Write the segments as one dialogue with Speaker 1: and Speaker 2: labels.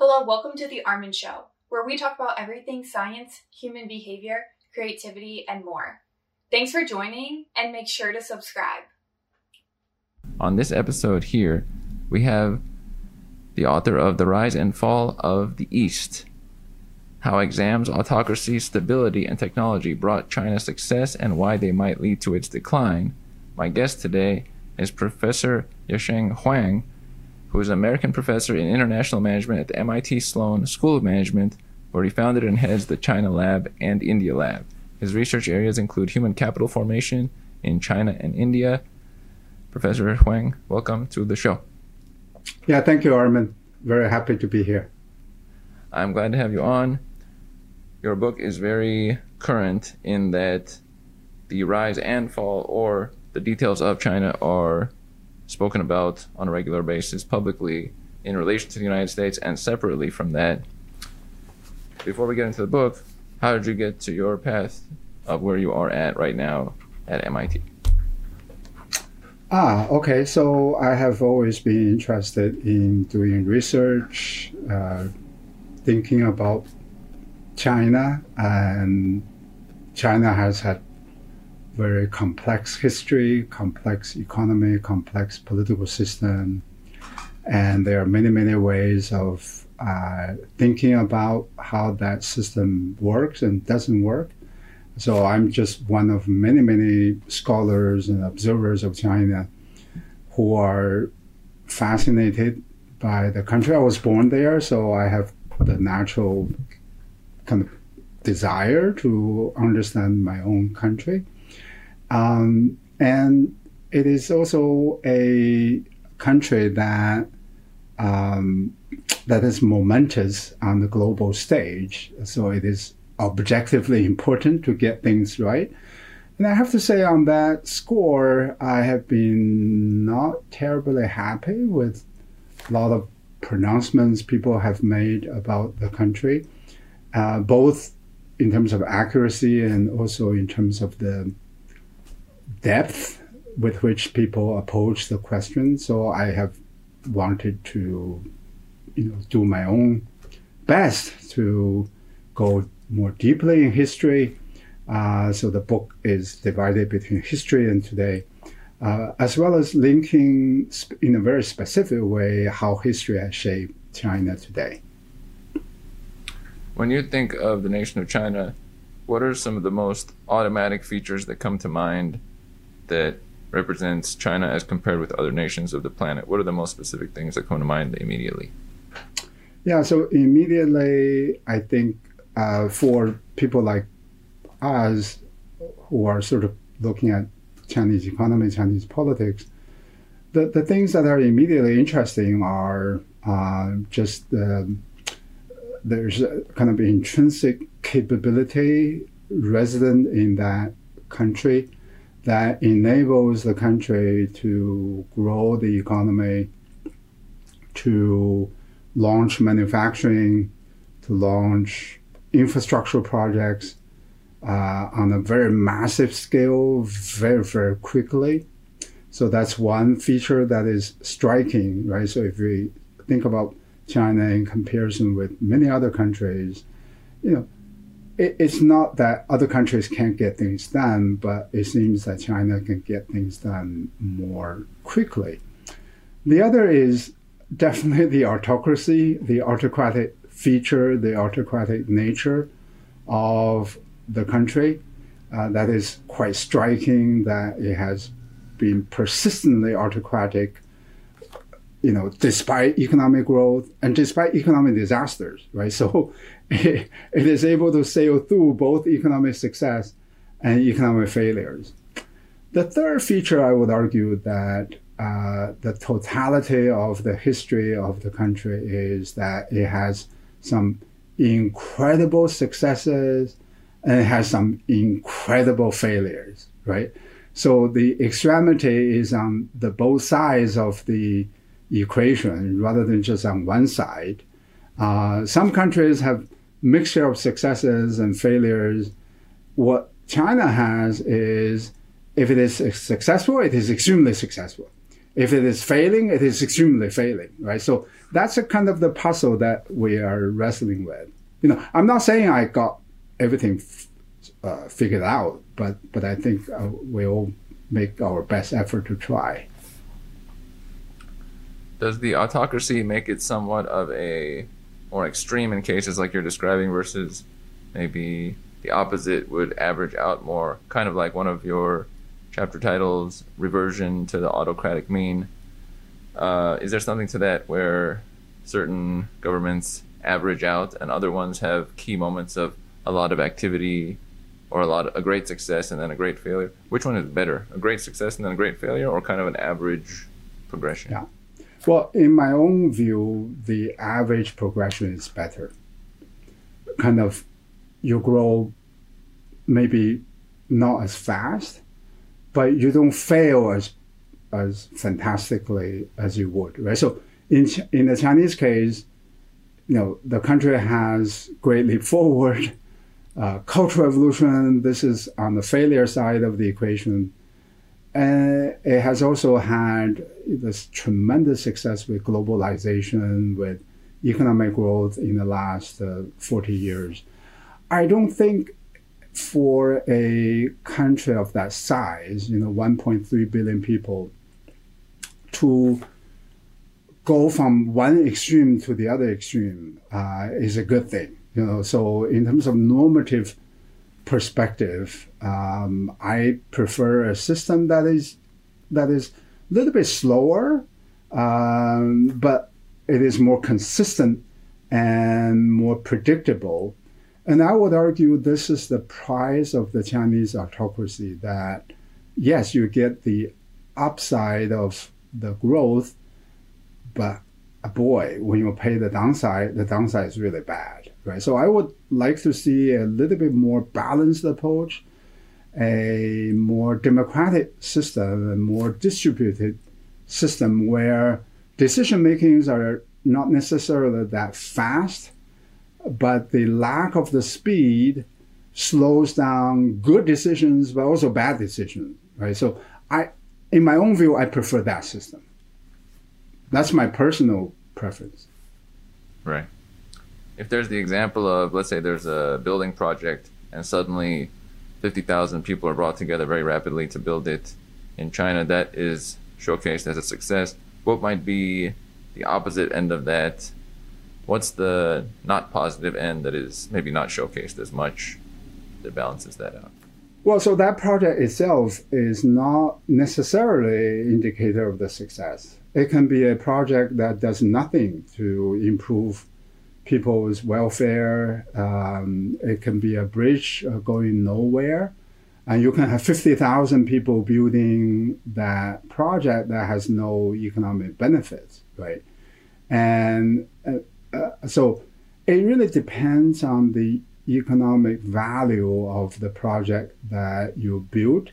Speaker 1: Hello, welcome to The Armen Show, where we talk about everything science, human behavior, creativity, and more. Thanks for joining, and make sure to subscribe.
Speaker 2: On this episode here, we have the author of The Rise and Fall of the East How Exams, Autocracy, Stability, and Technology Brought China Success and Why They Might Lead to Its Decline. My guest today is Professor Yasheng Huang who is an American professor in international management at the MIT Sloan School of Management, where he founded and heads the China Lab and India Lab. His research areas include human capital formation in China and India. Professor Huang, welcome to the show.
Speaker 3: Yeah, thank you, Armen. Very happy to be here.
Speaker 2: I'm glad to have you on. Your book is very current in that the rise and fall or the details of China are spoken about on a regular basis publicly in relation to the United States and separately from that. Before we get into the book, how did you get to your path of where you are at right now at MIT?
Speaker 3: Ah, okay. So I have always been interested in doing research, uh, thinking about China, and China has had very complex history, complex economy, complex political system. And there are many, many ways of uh, thinking about how that system works and doesn't work. So I'm just one of many, many scholars and observers of China who are fascinated by the country. I was born there, so I have the natural kind of desire to understand my own country. Um, and it is also a country that um, that is momentous on the global stage. So it is objectively important to get things right. And I have to say, on that score, I have been not terribly happy with a lot of pronouncements people have made about the country, uh, both in terms of accuracy and also in terms of the depth with which people approach the question. So I have wanted to, you know, do my own best to go more deeply in history. Uh, so the book is divided between history and today, uh, as well as linking in a very specific way how history has shaped China today.
Speaker 2: When you think of the nation of China, what are some of the most automatic features that come to mind that represents China as compared with other nations of the planet? What are the most specific things that come to mind immediately?
Speaker 3: Yeah, so immediately, I think uh, for people like us who are sort of looking at Chinese economy, Chinese politics, the, the things that are immediately interesting are uh, just um, there's a kind of intrinsic capability resident in that country that enables the country to grow the economy, to launch manufacturing, to launch infrastructure projects uh, on a very massive scale, very, very quickly. So that's one feature that is striking, right? So if we think about China in comparison with many other countries, you know, it, it's not that other countries can't get things done, but it seems that China can get things done more quickly. The other is definitely the autocracy, the autocratic feature, the autocratic nature of the country. Uh, that is quite striking that it has been persistently autocratic you know, despite economic growth and despite economic disasters, right? So it, is able to sail through both economic success and economic failures. The third feature, I would argue that uh, the totality of the history of the country is that it has some incredible successes and it has some incredible failures, right? So the extremity is on the both sides of the equation rather than just on one side. Uh, some countries have mixture of successes and failures. What China has is if it is successful, it is extremely successful. If it is failing, it is extremely failing, right? So that's a kind of the puzzle that we are wrestling with. You know, I'm not saying I got everything uh, figured out, but but I think uh, we all make our best effort to try.
Speaker 2: Does the autocracy make it somewhat of a more extreme in cases like you're describing versus maybe the opposite would average out more, kind of like one of your chapter titles, reversion to the autocratic mean. Uh, is there something to that where certain governments average out and other ones have key moments of a lot of activity or a lot of, a great success and then a great failure? Which one is better, a great success and then a great failure, or kind of an average progression?
Speaker 3: Yeah. Well, in my own view, the average progression is better. Kind of, you grow maybe not as fast, but you don't fail as as fantastically as you would, right? So in in the Chinese case, you know, the country has great leap forward. Uh, cultural evolution, this is on the failure side of the equation. And it has also had this tremendous success with globalization, with economic growth in the last uh, 40 years. I don't think for a country of that size, you know, 1.3 billion people, to go from one extreme to the other extreme uh, is a good thing. You know, so in terms of normative perspective, um, I prefer a system that is that is a little bit slower, um, but it is more consistent and more predictable. And I would argue this is the price of the Chinese autocracy that, yes, you get the upside of the growth, but boy, when you pay the downside, the downside is really bad, right? So I would like to see a little bit more balanced approach, a more democratic system, a more distributed system where decision makings are not necessarily that fast, but the lack of the speed slows down good decisions, but also bad decisions, right? So I, in my own view, I prefer that system. That's my personal preference.
Speaker 2: Right. If there's the example of, let's say there's a building project and suddenly 50,000 people are brought together very rapidly to build it in China, that is showcased as a success. What might be the opposite end of that? What's the not positive end that is maybe not showcased as much that balances that out?
Speaker 3: Well, so that project itself is not necessarily indicator of the success. It can be a project that does nothing to improve people's welfare. Um, it can be a bridge uh, going nowhere. And you can have 50,000 people building that project that has no economic benefits, right? And uh, uh, so it really depends on the economic value of the project that you build.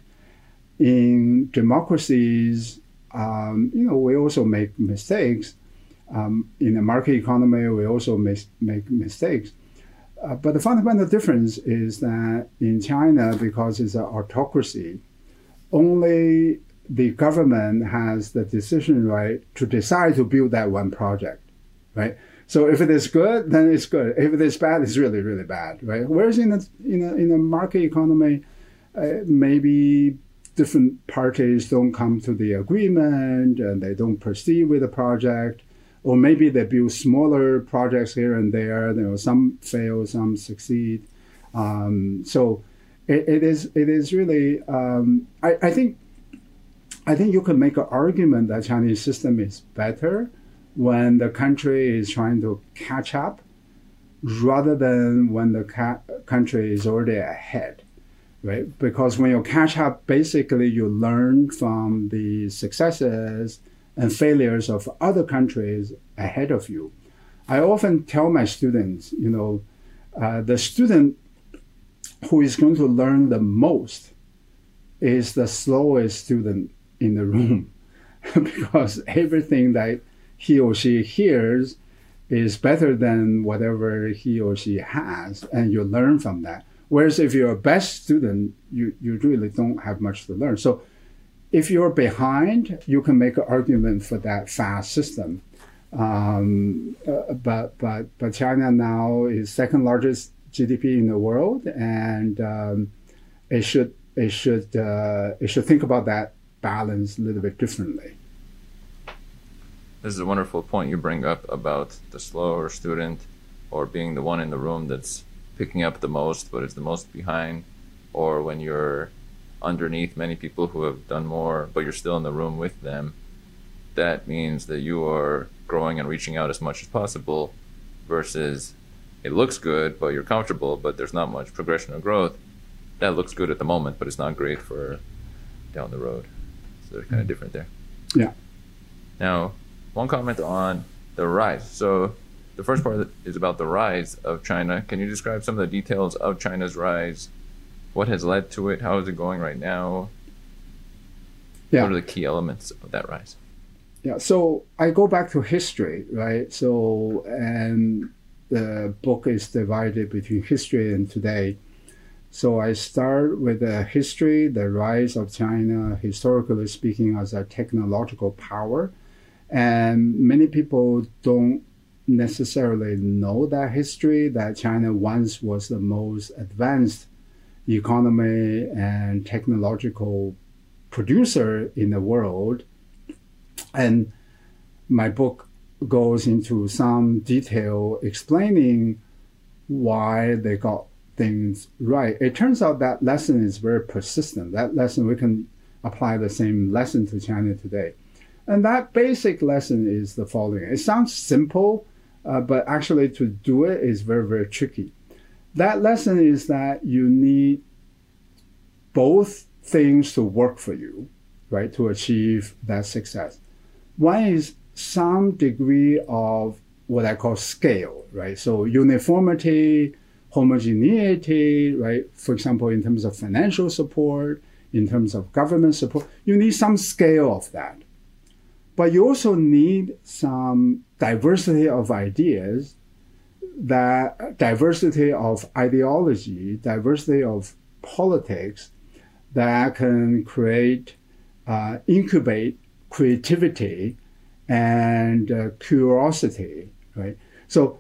Speaker 3: In democracies, um, you know, we also make mistakes. Um, in a market economy, we also mis- make mistakes. Uh, but the fundamental difference is that in China, because it's an autocracy, only the government has the decision right to decide to build that one project, right? So if it is good, then it's good. If it is bad, it's really, really bad, right? Whereas in a in a, in a market economy, uh, maybe different parties don't come to the agreement and they don't proceed with the project, or maybe they build smaller projects here and there. You know, some fail, some succeed. Um, so it, it is it is really um, I, I think I think you can make an argument that Chinese system is better when the country is trying to catch up rather than when the ca- country is already ahead right? Because when you catch up, basically you learn from the successes and failures of other countries ahead of you. I often tell my students, you know, uh, the student who is going to learn the most is the slowest student in the room because everything that he or she hears is better than whatever he or she has, and you learn from that. Whereas if you're a best student, you, you really don't have much to learn. So if you're behind, you can make an argument for that fast system. Um, uh, but but but China now is second largest GDP in the world, and um, it should it should uh, it should think about that balance a little bit differently.
Speaker 2: This is a wonderful point you bring up about the slower student or being the one in the room that's picking up the most but is the most behind, or when you're underneath many people who have done more but you're still in the room with them. That means that you are growing and reaching out as much as possible versus it looks good but you're comfortable but there's not much progression or growth. That looks good at the moment but it's not great for down the road. So they're kind of hmm. different there.
Speaker 3: Yeah.
Speaker 2: Now, one comment on the rise. So the first part is about the rise of China. Can you describe some of the details of China's rise? What has led to it? How is it going right now?
Speaker 3: Yeah.
Speaker 2: What are the key elements of that rise?
Speaker 3: Yeah, so I go back to history, right? So, and the book is divided between history and today. So I start with the history, the rise of China, historically speaking, as a technological power. And many people don't necessarily know that history, that China once was the most advanced economy and technological producer in the world. And my book goes into some detail explaining why they got things right. It turns out that lesson is very persistent. That lesson, we can apply the same lesson to China today. And that basic lesson is the following. It sounds simple, uh, but actually to do it is very, very tricky. That lesson is that you need both things to work for you, right, to achieve that success. One is some degree of what I call scale, right? So uniformity, homogeneity, right? For example, in terms of financial support, in terms of government support, you need some scale of that. But you also need some diversity of ideas, that diversity of ideology, diversity of politics that can create, uh, incubate creativity and uh, curiosity, right? So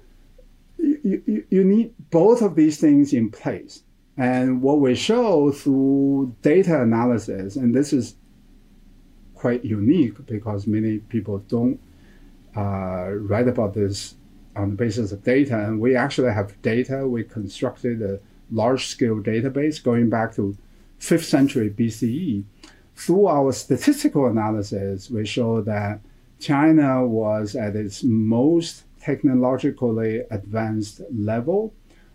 Speaker 3: you, you, you need both of these things in place. And what we show through data analysis, and this is quite unique because many people don't uh, write about this on the basis of data. And we actually have data. We constructed a large scale database going back to 5th century BCE. Through our statistical analysis, we show that China was at its most technologically advanced level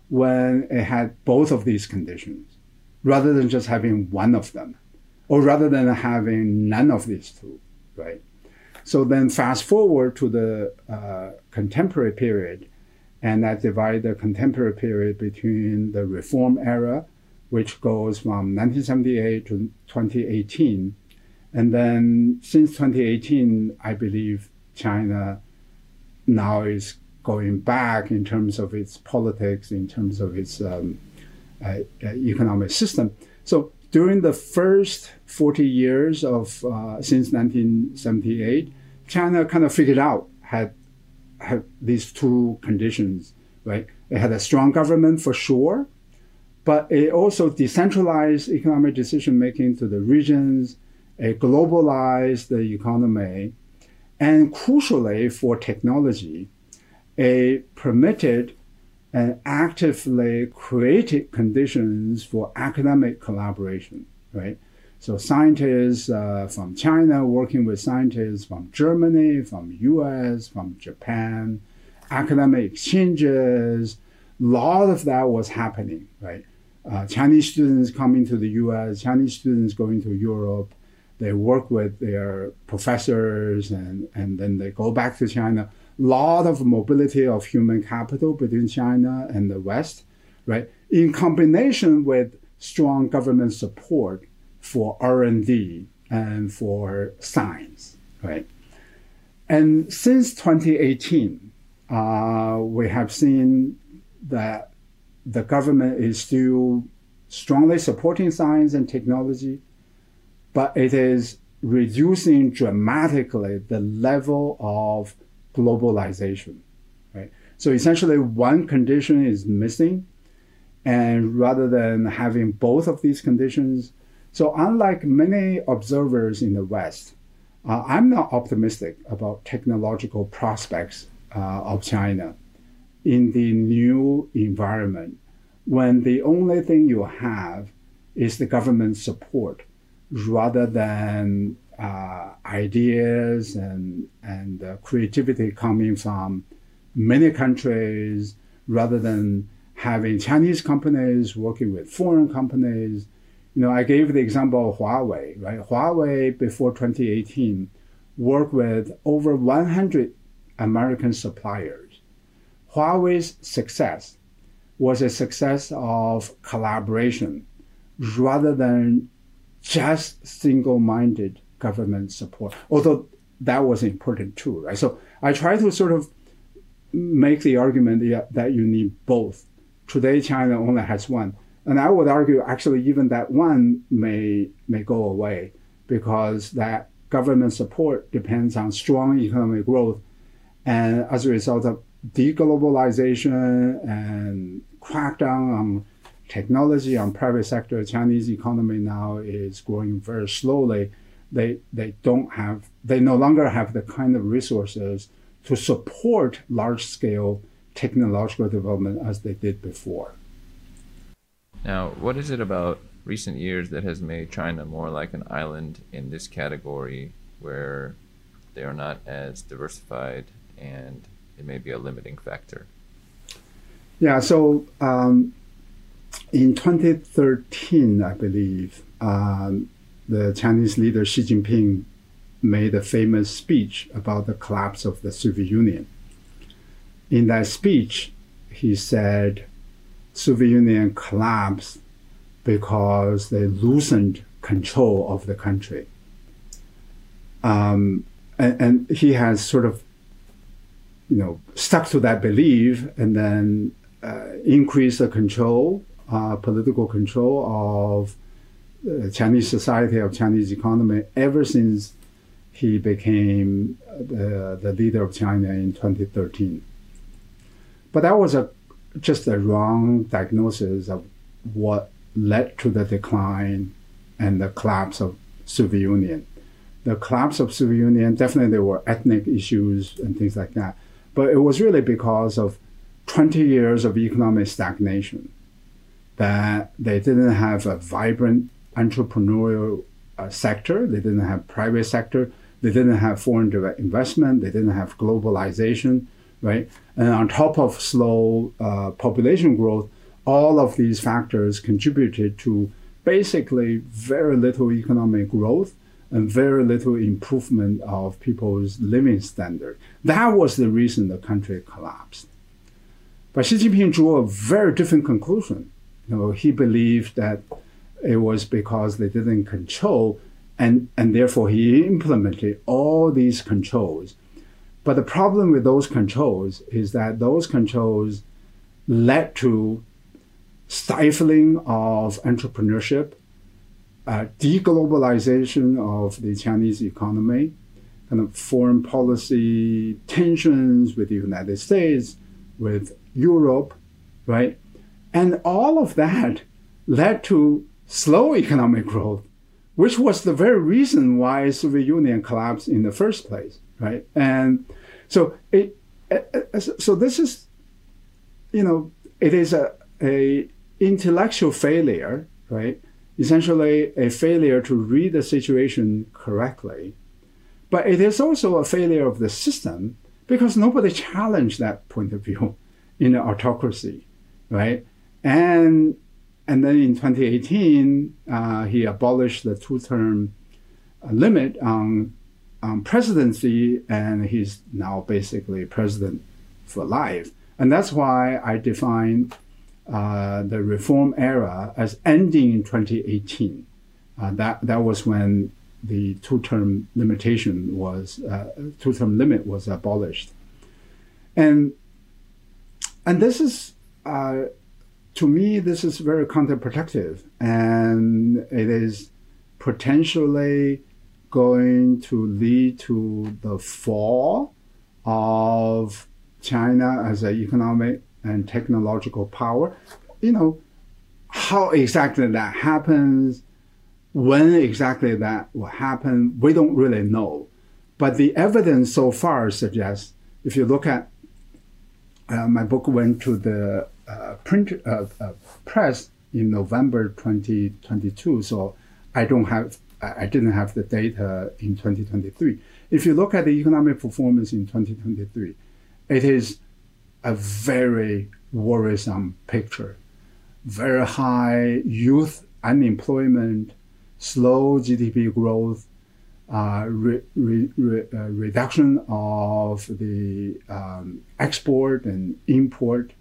Speaker 3: when it had both of these conditions, rather than just having one of them, or rather than having none of these two, right? So then fast forward to the uh, contemporary period, and I divide the contemporary period between the reform era, which goes from 1978 to 2018. And then since 2018, I believe China now is going back in terms of its politics, in terms of its um, uh, uh, economic system. So during the first 40 years of uh, since 1978, China kind of figured out had had these two conditions, right? It had a strong government for sure, but it also decentralized economic decision making to the regions. It globalized the economy, and crucially for technology, it permitted and actively created conditions for academic collaboration, right? So scientists uh, from China working with scientists from Germany, from US, from Japan, academic exchanges, a lot of that was happening, right? Uh, Chinese students coming to the US, Chinese students going to Europe, they work with their professors and, and then they go back to China lot of mobility of human capital between China and the West, right? In combination with strong government support for R&D and for science, right? And since 2018, uh, we have seen that the government is still strongly supporting science and technology, but it is reducing dramatically the level of globalization, right? So essentially, one condition is missing, and rather than having both of these conditions, so unlike many observers in the West, uh, I'm not optimistic about technological prospects uh, of China in the new environment when the only thing you have is the government support rather than uh, ideas and, and uh, creativity coming from many countries rather than having Chinese companies working with foreign companies. You know, I gave the example of Huawei, right? Huawei before 2018 worked with over 100 American suppliers. Huawei's success was a success of collaboration rather than just single-minded government support. Although that was important too, right? So I try to sort of make the argument that you need both. Today, China only has one, and I would argue actually even that one may may go away because that government support depends on strong economic growth, and as a result of deglobalization and crackdown on technology on private sector, Chinese economy now is growing very slowly. They they don't have they no longer have the kind of resources to support large scale technological development as they did before.
Speaker 2: Now, what is it about recent years that has made China more like an island in this category where they are not as diversified and it may be a limiting factor?
Speaker 3: Yeah, so um, in 2013, I believe, um, the Chinese leader Xi Jinping made a famous speech about the collapse of the Soviet Union. In that speech, he said Soviet Union collapsed because they loosened control of the country. Um, and, and, he has sort of, you know, stuck to that belief and then uh, increased the control, uh, political control of Chinese society, of Chinese economy ever since he became the, the leader of China in 2013. But that was a, just a wrong diagnosis of what led to the decline and the collapse of Soviet Union. The collapse of Soviet Union, definitely there were ethnic issues and things like that. But it was really because of 20 years of economic stagnation that they didn't have a vibrant entrepreneurial uh, sector, they didn't have private sector, they didn't have foreign direct investment, they didn't have globalization, right? And on top of slow uh, population growth, all of these factors contributed to basically very little economic growth and very little improvement of people's living standard. That was the reason the country collapsed. But Xi Jinping drew a very different conclusion. You know, he believed that it was because they didn't control, and, and therefore he implemented all these controls. But the problem with those controls is that those controls led to stifling of entrepreneurship, uh, deglobalization of the Chinese economy, kind of foreign policy tensions with the United States, with Europe, right? And all of that led to slow economic growth, which was the very reason why Soviet Union collapsed in the first place, right? And so it, so this is, you know, it is a, a intellectual failure, right? Essentially, a failure to read the situation correctly. But it is also a failure of the system because nobody challenged that point of view in the autocracy, right? And and then in 2018, uh, he abolished the two-term uh, limit on, on presidency, and he's now basically president for life. And that's why I define uh, the reform era as ending in 2018. Uh, that that was when the two-term limitation was uh, two-term limit was abolished, and and this is uh, to me this is very counterproductive, and it is potentially going to lead to the fall of China as an economic and technological power. You know, how exactly that happens, when exactly that will happen, we don't really know. But the evidence so far suggests, if you look at uh, my book went to the print uh, uh press in November 2022, so I don't have I didn't have the data in 2023. If you look at the economic performance in 2023, it is a very worrisome picture. Very high youth unemployment, slow GDP growth, uh, re, re, re, uh, reduction of the um, export and import.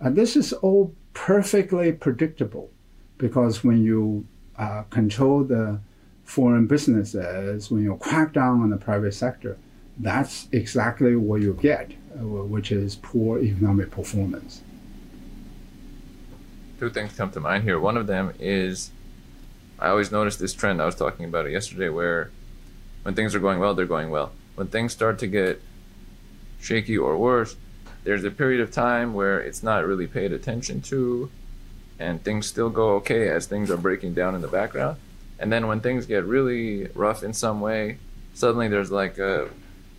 Speaker 3: Uh, this is all perfectly predictable because when you uh, control the foreign businesses, when you crack down on the private sector, that's exactly what you get, uh, which is poor economic performance.
Speaker 2: Two things come to mind here. One of them is I always notice this trend. I was talking about it yesterday where when things are going well, they're going well. When things start to get shaky or worse, there's a period of time where it's not really paid attention to and things still go okay as things are breaking down in the background. And then when things get really rough in some way, suddenly there's like a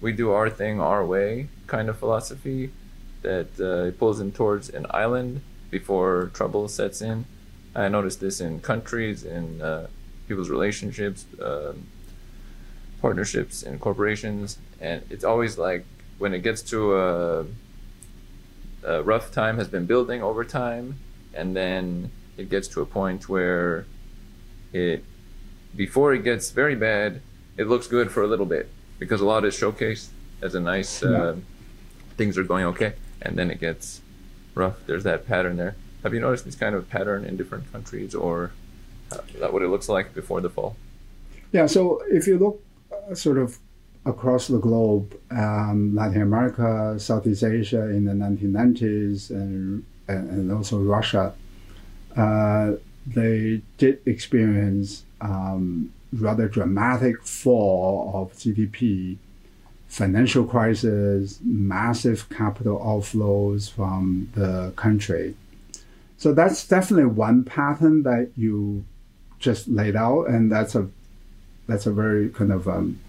Speaker 2: we do our thing our way kind of philosophy that uh, pulls them towards an island before trouble sets in. I noticed this in countries, in uh, people's relationships, uh, partnerships, and corporations, and it's always like when it gets to a, a rough time has been building over time, and then it gets to a point where it before it gets very bad, it looks good for a little bit because a lot is showcased as a nice uh, things are going okay, and then it gets rough. There's that pattern there. Have you noticed this kind of pattern in different countries, or uh, is that what it looks like before the fall?
Speaker 3: Yeah. So if you look uh, sort of across the globe, um, Latin America, Southeast Asia in the 1990s, and and also Russia, uh, they did experience um, rather dramatic fall of GDP, financial crisis, massive capital outflows from the country. So that's definitely one pattern that you just laid out, and that's a that's a very kind of um,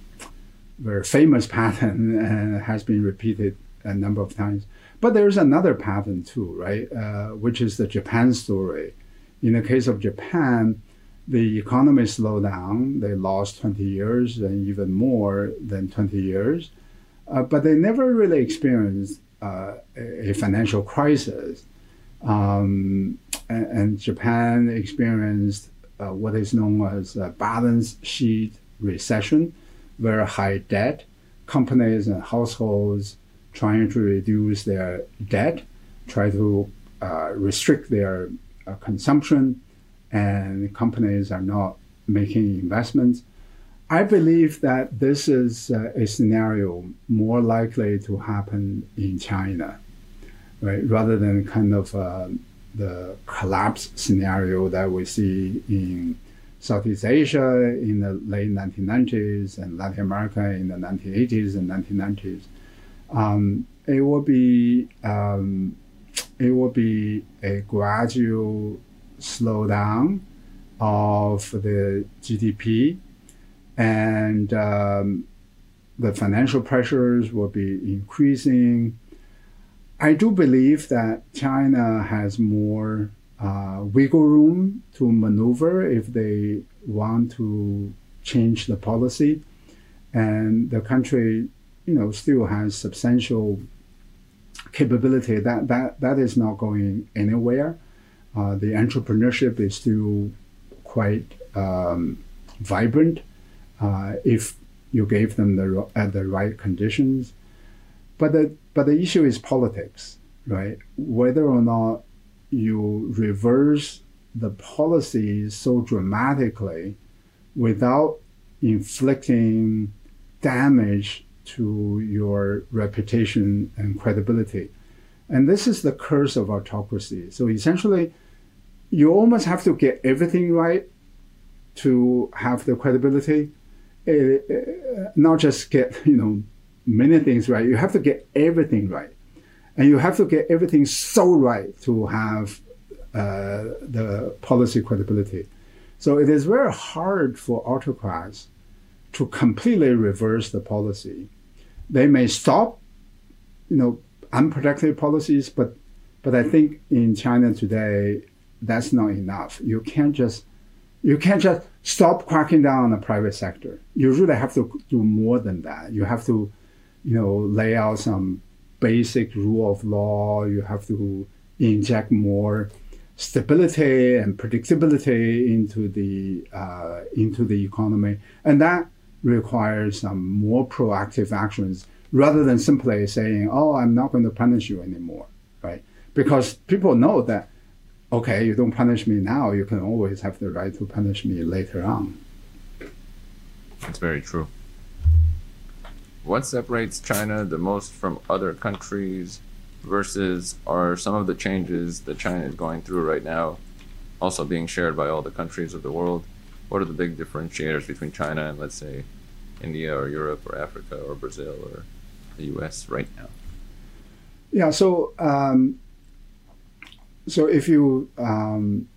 Speaker 3: very famous pattern has been repeated a number of times. But there's another pattern too, right? Uh, which is the Japan story. In the case of Japan, the economy slowed down. They lost 20 years and even more than 20 years. Uh, but they never really experienced uh, a financial crisis. Um, and, and, Japan experienced uh, what is known as a balance sheet recession, very high debt. Companies and households trying to reduce their debt, try to uh, restrict their uh, consumption, and companies are not making investments. I believe that this is uh, a scenario more likely to happen in China, right? Rather than kind of uh, the collapse scenario that we see in Southeast Asia in the late 1990s and Latin America in the 1980s and 1990s. Um, it will be um, it will be a gradual slowdown of the GDP, and um, the financial pressures will be increasing. I do believe that China has more uh, wiggle room to maneuver if they want to change the policy, and the country, you know, still has substantial capability that that that is not going anywhere. Uh, the entrepreneurship is still quite um, vibrant uh, if you gave them the at the right conditions. But the but the issue is politics, right? Whether or not you reverse the policies so dramatically without inflicting damage to your reputation and credibility. And this is the curse of autocracy. So essentially, you almost have to get everything right to have the credibility. uh, not just get you know many things right. You have to get everything right, and you have to get everything so right to have uh, the policy credibility. So it is very hard for autocrats to completely reverse the policy. They may stop, you know, unproductive policies, but but I think in China today, that's not enough. You can't just you can't just stop cracking down on the private sector. You really have to do more than that. You have to, you know, lay out some basic rule of law. You have to inject more stability and predictability into the uh, into the economy, and that requires some more proactive actions rather than simply saying, "Oh, I'm not going to punish you anymore," right? Because people know that, okay, you don't punish me now, you can always have the right to punish me later on.
Speaker 2: That's very true. What separates China the most from other countries versus are some of the changes that China is going through right now also being shared by all the countries of the world? What are the big differentiators between China and, let's say, India or Europe or Africa or Brazil or the US right now?
Speaker 3: Yeah, so um, so if you um,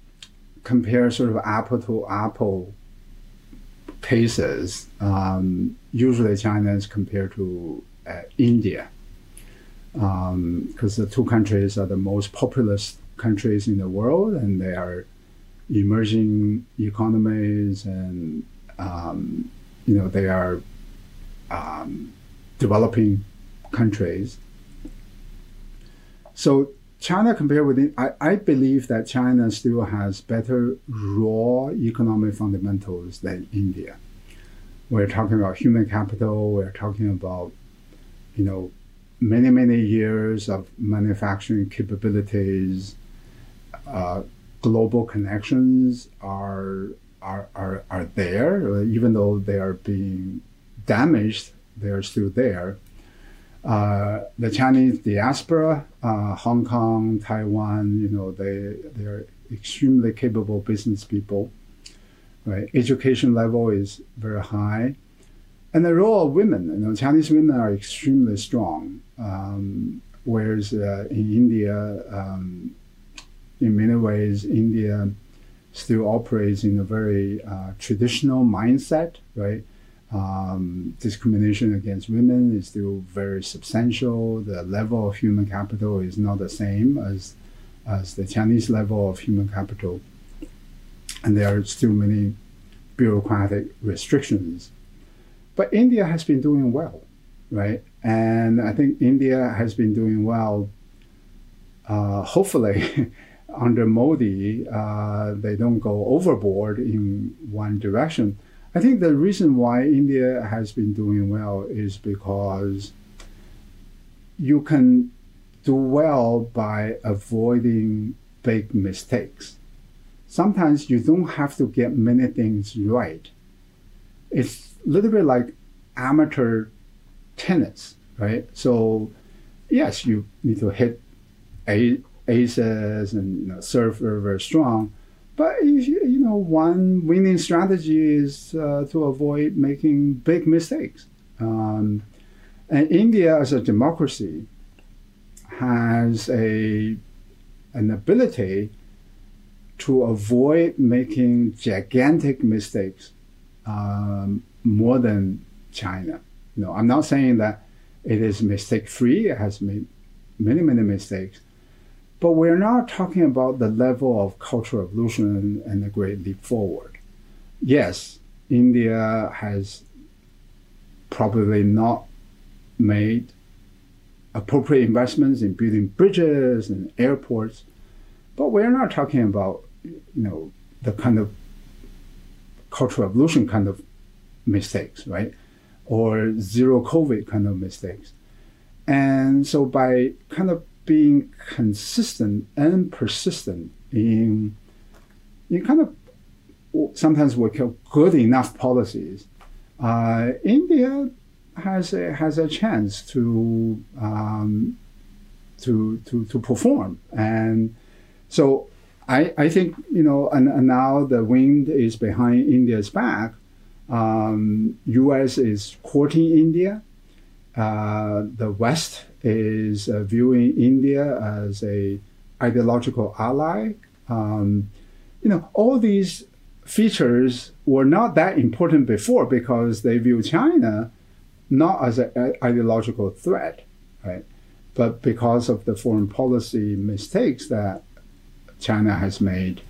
Speaker 3: compare sort of apple to apple cases, um, usually China is compared to uh, India. Because um, the two countries are the most populous countries in the world and they are emerging economies and um, you know they are um, developing countries. So china compared with it, I, I believe that china still has better raw economic fundamentals than india we're talking about human capital we're talking about you know many, many years of manufacturing capabilities, uh, global connections are, are, are, are there, even though they are being damaged, they're still there. Uh, the Chinese diaspora, uh, Hong Kong, Taiwan, you know, they, they're extremely capable business people. Right? Education level is very high. And the role of women, you know, Chinese women are extremely strong. Um, whereas uh, in India, um, in many ways, India still operates in a very uh, traditional mindset, right? Um, discrimination against women is still very substantial. The level of human capital is not the same as as the Chinese level of human capital, and there are still many bureaucratic restrictions. But India has been doing well, right? And I think India has been doing well. Uh, hopefully, under Modi, uh, they don't go overboard in one direction. I think the reason why India has been doing well is because you can do well by avoiding big mistakes. Sometimes you don't have to get many things right. It's a little bit like amateur tennis, right? So, yes, you need to hit aces and you know, serve very, very strong. But you know, one winning strategy is uh, to avoid making big mistakes. Um, and India, as a democracy, has a an ability to avoid making gigantic mistakes um, more than China. No, I'm not saying that it is mistake free. It has made many, many mistakes. But we're not talking about the level of cultural evolution and the great leap forward. Yes, India has probably not made appropriate investments in building bridges and airports, but we're not talking about you know the kind of cultural evolution kind of mistakes, right? or zero COVID kind of mistakes. And so by kind of being consistent and persistent in, in kind of sometimes we call good enough policies, uh, India has a, has a chance to, um, to, to, to perform. And so I, I think, you know, and, and now the wind is behind India's back Um, U.S. is courting India. Uh, the West is uh, viewing India as a ideological ally. Um, you know, all these features were not that important before because they view China not as an ideological threat, right? But because of the foreign policy mistakes that China has made,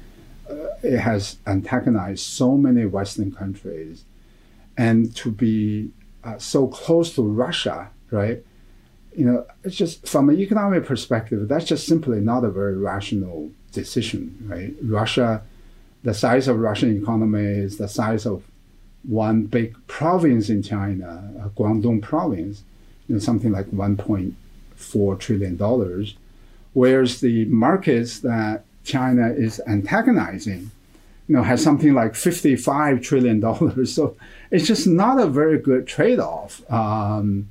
Speaker 3: uh, it has antagonized so many Western countries. And to be uh, so close to Russia, right? You know, it's just from an economic perspective, that's just simply not a very rational decision, right? Russia, the size of Russian economy is the size of one big province in China, uh, Guangdong province, you know, something like 1.4 trillion dollars, whereas the markets that China is antagonizing, you know, has something like 55 trillion dollars. So it's just not a very good trade-off. Um,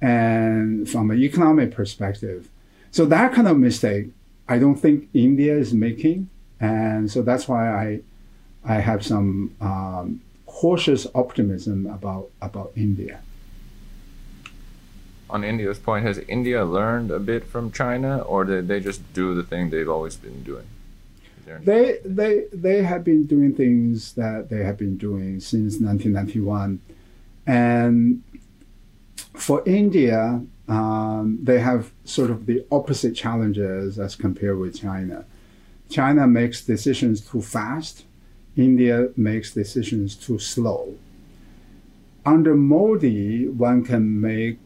Speaker 3: and from an economic perspective, so that kind of mistake, I don't think India is making, and so that's why I, I have some um, cautious optimism about about India.
Speaker 2: On India's point, has India learned a bit from China, or did they just do the thing they've always been doing?
Speaker 3: They they they have been doing things that they have been doing since 1991, and for India, um, they have sort of the opposite challenges as compared with China. China makes decisions too fast. India makes decisions too slow. Under Modi, one can make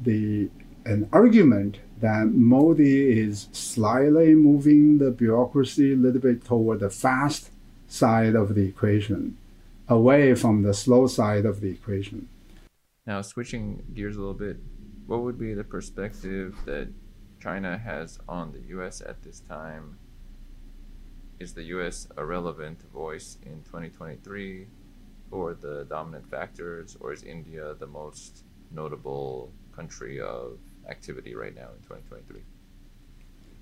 Speaker 3: the an argument that Modi is slightly moving the bureaucracy a little bit toward the fast side of the equation, away from the slow side of the equation.
Speaker 2: Now, switching gears a little bit, what would be the perspective that China has on the U.S. at this time? Is the U.S. a relevant voice in 2023 or the dominant factors, or is India the most notable country of activity right now in 2023?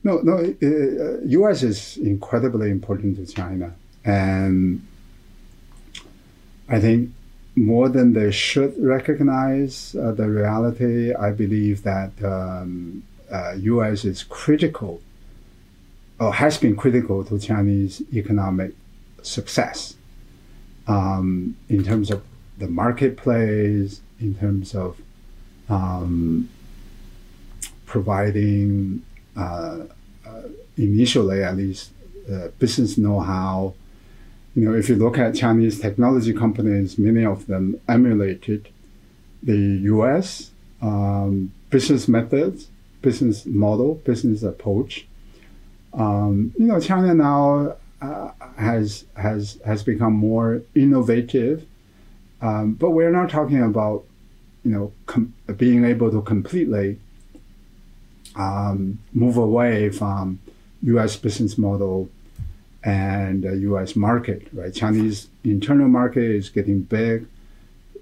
Speaker 3: No, no. Uh, U.S. is incredibly important to China, and I think more than they should recognize uh, the reality. I believe that um, uh, U.S. is critical, or has been critical to Chinese economic success um, in terms of the marketplace, in terms of um, providing uh, uh, initially at least uh, business know-how. You know, if you look at Chinese technology companies, many of them emulated the U.S. Um, business methods, business model, business approach. Um, you know, China now uh, has has has become more innovative, um, but we're not talking about you know com- being able to completely um, move away from U.S. business model and U.S. market. Right, Chinese internal market is getting big,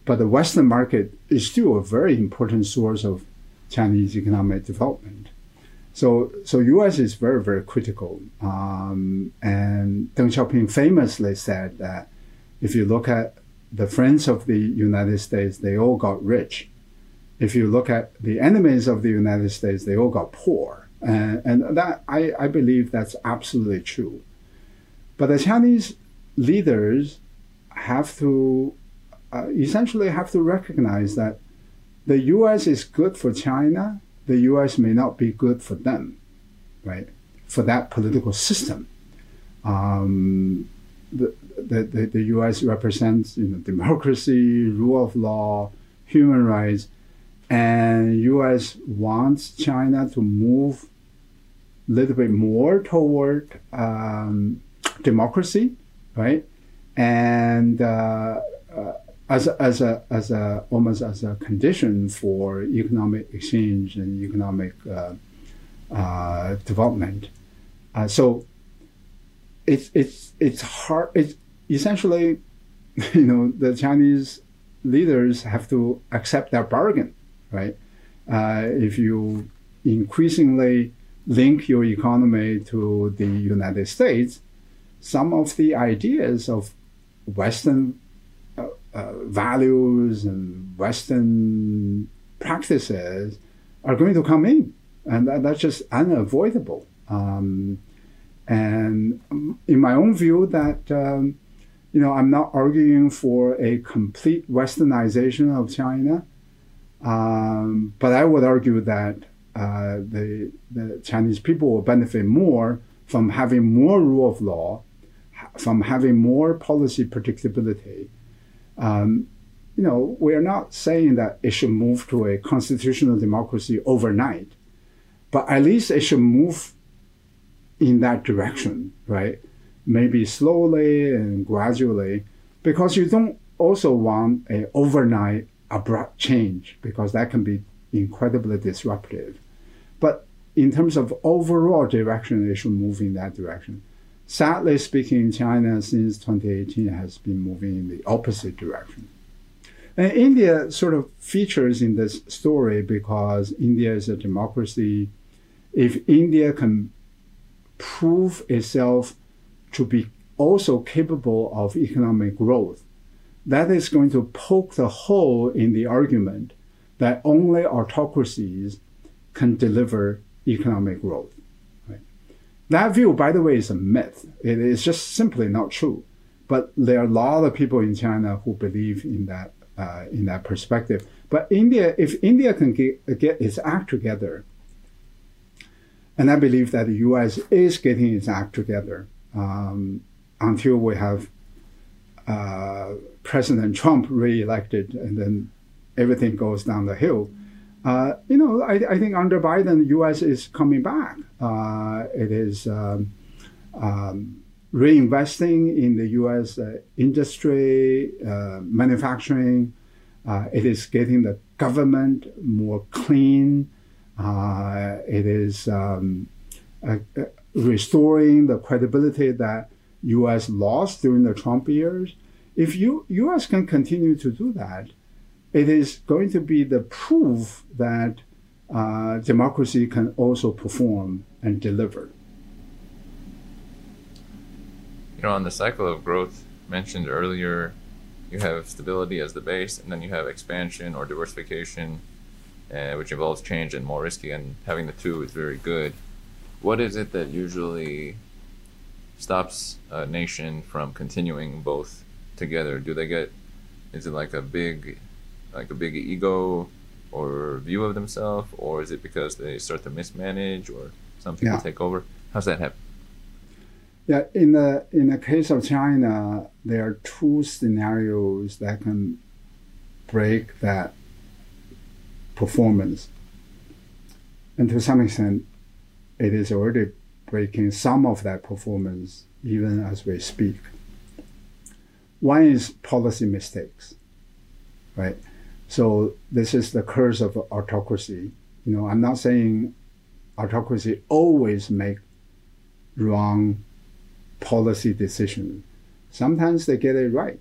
Speaker 3: but the Western market is still a very important source of Chinese economic development. So, so U.S. is very, very critical. Um, and Deng Xiaoping famously said that if you look at the friends of the United States, they all got rich if you look at the enemies of the United States, they all got poor. And, and that I, I believe that's absolutely true. But the Chinese leaders have to uh, essentially have to recognize that the U.S. is good for China. The U.S. may not be good for them, right? For that political system. Um, the, the, the U.S. represents you know, democracy, rule of law, human rights and U.S. wants China to move a little bit more toward um, democracy, right? And uh, uh, as a, as a as a almost as a condition for economic exchange and economic uh, uh development. Uh, so it's it's it's hard. It's essentially, you know, the Chinese leaders have to accept that bargain right? Uh, if you increasingly link your economy to the United States, some of the ideas of Western uh, uh, values and Western practices are going to come in, and that, that's just unavoidable. Um, and in my own view, that um, you know, I'm not arguing for a complete Westernization of China, um, but I would argue that uh, the the Chinese people will benefit more from having more rule of law, from having more policy predictability. Um, you know, we're not saying that it should move to a constitutional democracy overnight, but at least it should move in that direction, right? Maybe slowly and gradually, because you don't also want an overnight abrupt change because that can be incredibly disruptive. But in terms of overall direction, it should move in that direction. Sadly speaking, China since 2018 has been moving in the opposite direction. And India sort of features in this story because India is a democracy. If India can prove itself to be also capable of economic growth, that is going to poke the hole in the argument that only autocracies can deliver economic growth. That view, by the way, is a myth. It is just simply not true. But there are a lot of people in China who believe in that uh, in that perspective. But India, if India can get, get its act together, and I believe that the U.S. is getting its act together um, until we have uh, President Trump reelected, and then everything goes down the hill. Uh, you know, I, I, think under Biden, the U.S. is coming back. Uh, it is um, um, reinvesting in the U.S. Uh, industry, uh, manufacturing. Uh, it is getting the government more clean. Uh, it is um, restoring the credibility that U.S. lost during the Trump years. If you U.S. can continue to do that, it is going to be the proof that uh, democracy can also perform and deliver.
Speaker 2: You know, on the cycle of growth mentioned earlier, you have stability as the base, and then you have expansion or diversification, uh, which involves change and more risky, and having the two is very good. What is it that usually stops a nation from continuing both together? Do they get, is it like a big like a big ego or view of themselves, or is it because they start to mismanage or something yeah. take over? How's that happen?
Speaker 3: Yeah, in the in the case of China, there are two scenarios that can break that performance, and to some extent, it is already breaking some of that performance even as we speak. One is policy mistakes, right? So this is the curse of autocracy. You know, I'm not saying autocracy always make wrong policy decisions. Sometimes they get it right.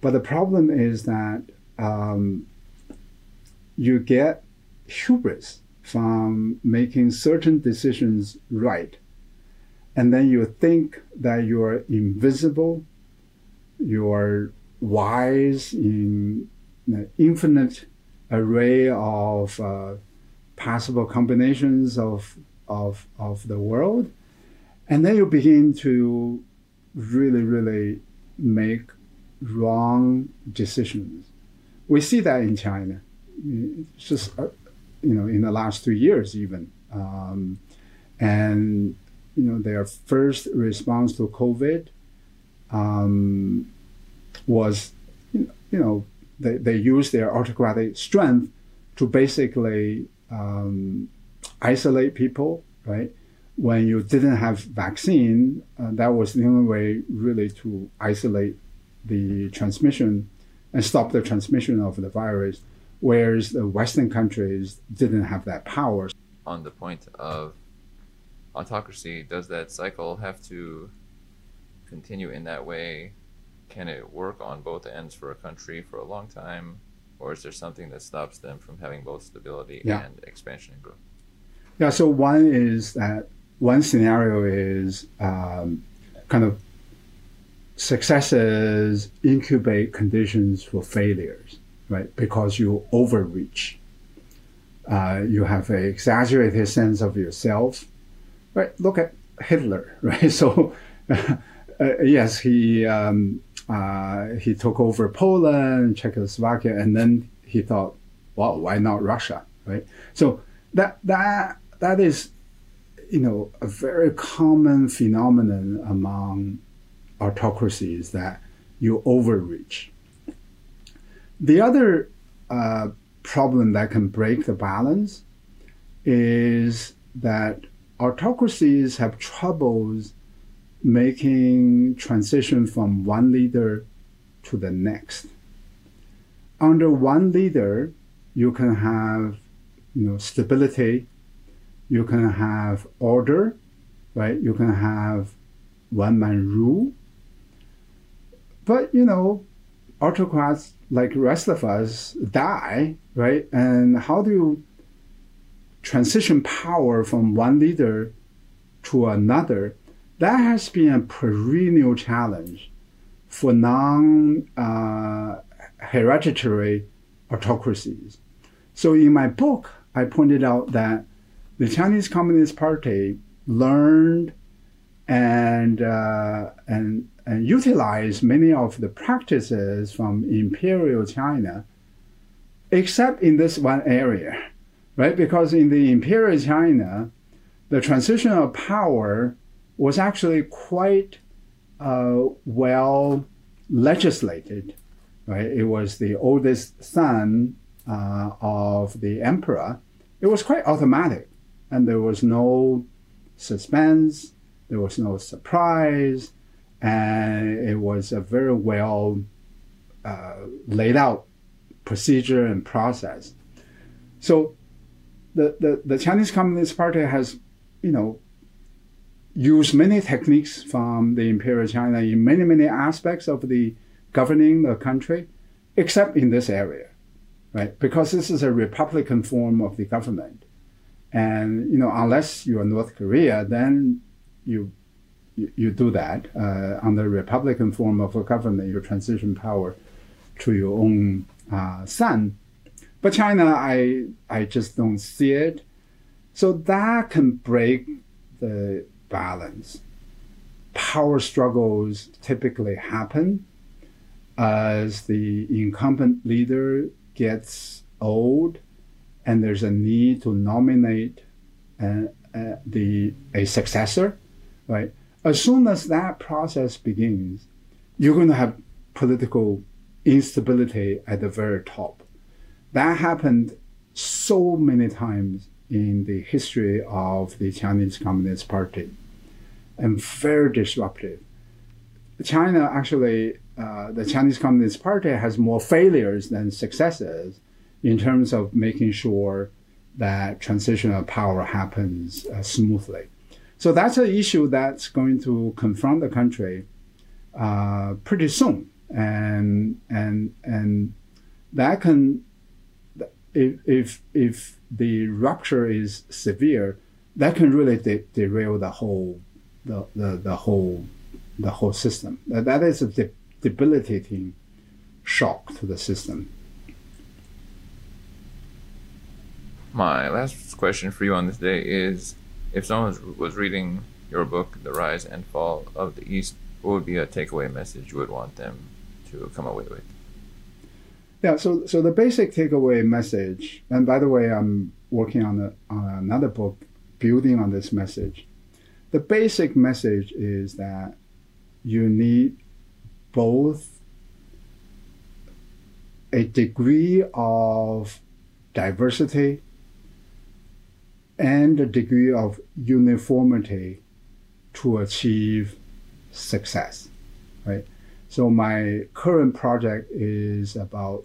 Speaker 3: But the problem is that um, you get hubris from making certain decisions right. And then you think that you're invisible, you're wise in an infinite array of uh, possible combinations of, of, of the world. And then you begin to really, really make wrong decisions. We see that in China. It's just, uh, you know, in the last two years even. Um, and, you know, their first response to COVID um, was, you know, they, they used their autocratic strength to basically um, isolate people, right? When you didn't have vaccine, uh, that was the only way really to isolate the transmission and stop the transmission of the virus, whereas the Western countries didn't have that power.
Speaker 2: On the point of autocracy, does that cycle have to continue in that way can it work on both ends for a country for a long time, or is there something that stops them from having both stability yeah. and expansion and growth?
Speaker 3: Yeah. So one is that one scenario is um, kind of successes incubate conditions for failures, right? Because you overreach. Uh, you have an exaggerated sense of yourself, right? Look at Hitler, right? So, uh, yes, he um, uh, he took over Poland, Czechoslovakia, and then he thought, well, why not Russia, right? So that that that is, you know, a very common phenomenon among autocracies that you overreach. The other uh, problem that can break the balance is that autocracies have troubles making transition from one leader to the next. Under one leader, you can have you know stability, you can have order, right? You can have one man rule. But you know, autocrats like rest of us die, right? And how do you transition power from one leader to another? That has been a perennial challenge for non uh, hereditary autocracies. So in my book, I pointed out that the Chinese Communist Party learned and uh, and and utilized many of the practices from imperial China, except in this one area, right? Because in the imperial China, the transition of power was actually quite uh, well legislated, right? It was the oldest son uh, of the emperor. It was quite automatic, and there was no suspense there was no surprise, and it was a very well uh, laid out procedure and process. So the, the, the Chinese Communist Party has, you know, used many techniques from the Imperial China in many, many aspects of the governing the country, except in this area, right? Because this is a republican form of the government. And, you know, unless you are North Korea, then you you, you do that uh, under Republican form of a government, you transition power to your own uh, son. But China, I I just don't see it. So that can break the balance. Power struggles typically happen as the incumbent leader gets old and there's a need to nominate uh, uh, the a successor right? As soon as that process begins, you're going to have political instability at the very top. That happened so many times in the history of the Chinese Communist Party and very disruptive. China actually, uh, the Chinese Communist Party has more failures than successes in terms of making sure that transition of power happens uh, smoothly. So that's an issue that's going to confront the country uh, pretty soon, and and and that can if if if the rupture is severe, that can really de- derail the whole the, the, the whole the whole system. That, that is a de- debilitating shock to the system.
Speaker 2: My last question for you on this day is if someone was reading your book, The Rise and Fall of the East, what would be a takeaway message you would want them to come away with?
Speaker 3: Yeah, so so the basic takeaway message, and by the way, I'm working on, a, on another book building on this message. The basic message is that you need both a degree of diversity and a degree of uniformity to achieve success, right? So my current project is about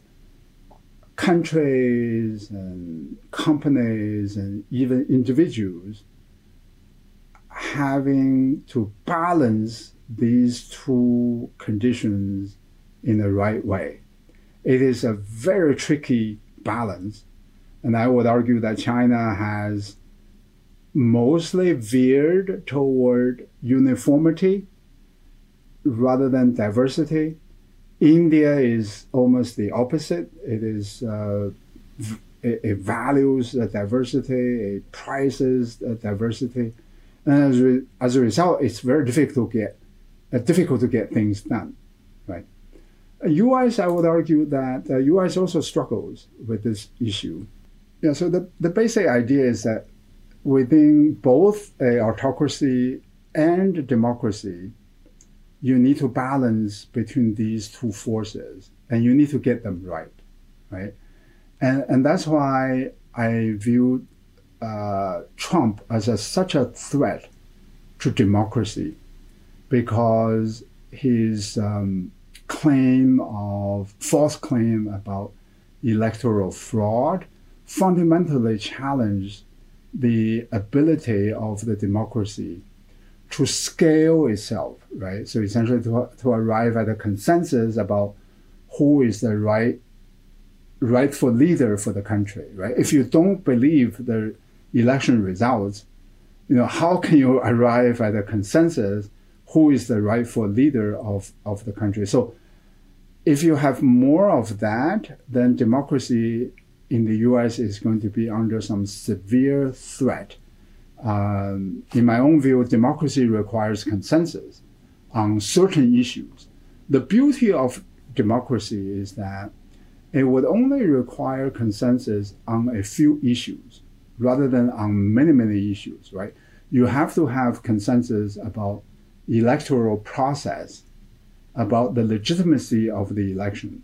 Speaker 3: countries and companies and even individuals having to balance these two conditions in the right way. It is a very tricky balance. And I would argue that China has mostly veered toward uniformity, rather than diversity. India is almost the opposite. It is uh, it, it, values diversity, it prizes diversity, and as, re, as a result, it's very difficult to get uh, difficult to get things done, right? U.S. I would argue that uh, U.S. also struggles with this issue. Yeah, so the, the basic idea is that within both a autocracy and democracy, you need to balance between these two forces and you need to get them right, right? And, and that's why I view uh, Trump as a, such a threat to democracy because his um, claim of false claim about electoral fraud fundamentally challenged the ability of the democracy to scale itself, right? So essentially to, to arrive at a consensus about who is the right rightful leader for the country, right? If you don't believe the election results, you know, how can you arrive at a consensus who is the rightful leader of, of the country? So if you have more of that, then democracy in the US is going to be under some severe threat. Um, in my own view, democracy requires consensus on certain issues. The beauty of democracy is that it would only require consensus on a few issues rather than on many, many issues, right? You have to have consensus about electoral process, about the legitimacy of the election,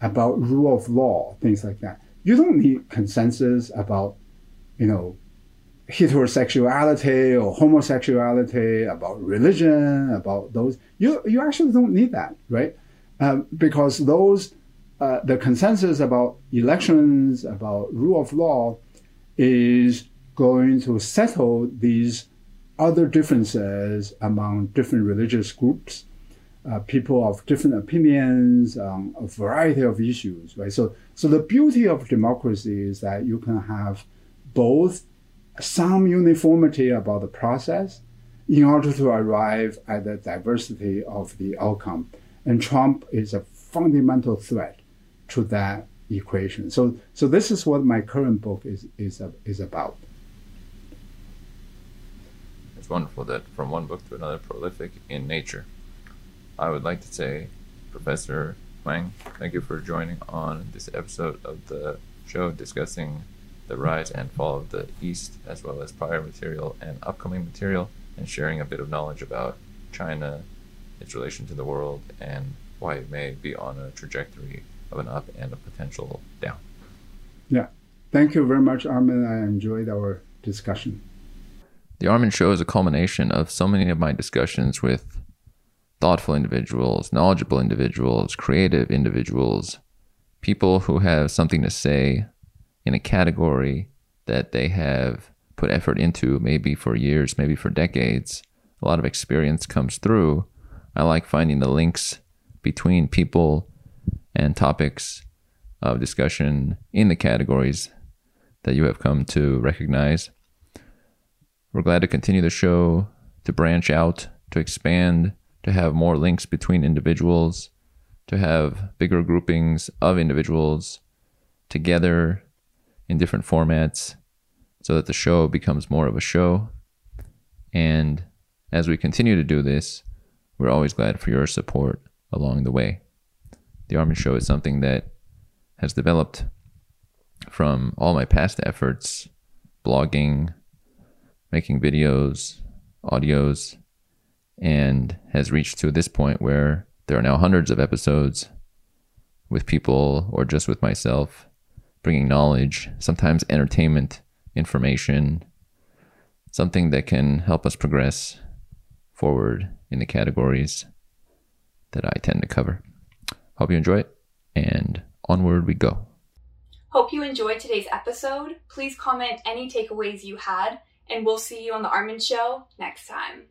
Speaker 3: about rule of law, things like that you don't need consensus about, you know, heterosexuality or homosexuality, about religion, about those. You you actually don't need that, right? Um, because those uh, the consensus about elections, about rule of law, is going to settle these other differences among different religious groups uh, people of different opinions on a variety of issues, right? So, so the beauty of democracy is that you can have both some uniformity about the process in order to arrive at the diversity of the outcome. And Trump is a fundamental threat to that equation. So, so this is what my current book is, is, is about.
Speaker 2: It's wonderful that from one book to another, prolific in nature. I would like to say, Professor Huang, thank you for joining on this episode of the show discussing the rise and fall of the East, as well as prior material and upcoming material, and sharing a bit of knowledge about China, its relation to the world, and why it may be on a trajectory of an up and a potential down.
Speaker 3: Yeah. Thank you very much, Armen. I enjoyed our discussion.
Speaker 2: The Armen Show is a culmination of so many of my discussions with thoughtful individuals, knowledgeable individuals, creative individuals, people who have something to say in a category that they have put effort into, maybe for years, maybe for decades. A lot of experience comes through. I like finding the links between people and topics of discussion in the categories that you have come to recognize. We're glad to continue the show, to branch out, to expand to have more links between individuals, to have bigger groupings of individuals together in different formats so that the show becomes more of a show. And as we continue to do this, we're always glad for your support along the way. The Armen Show is something that has developed from all my past efforts blogging, making videos, audios, and has reached to this point where there are now hundreds of episodes with people or just with myself bringing knowledge, sometimes entertainment, information, something that can help us progress forward in the categories that I tend to cover. Hope you enjoy it, and onward we go.
Speaker 1: Hope you enjoyed today's episode. Please comment any takeaways you had, and we'll see you on The Armen Show next time.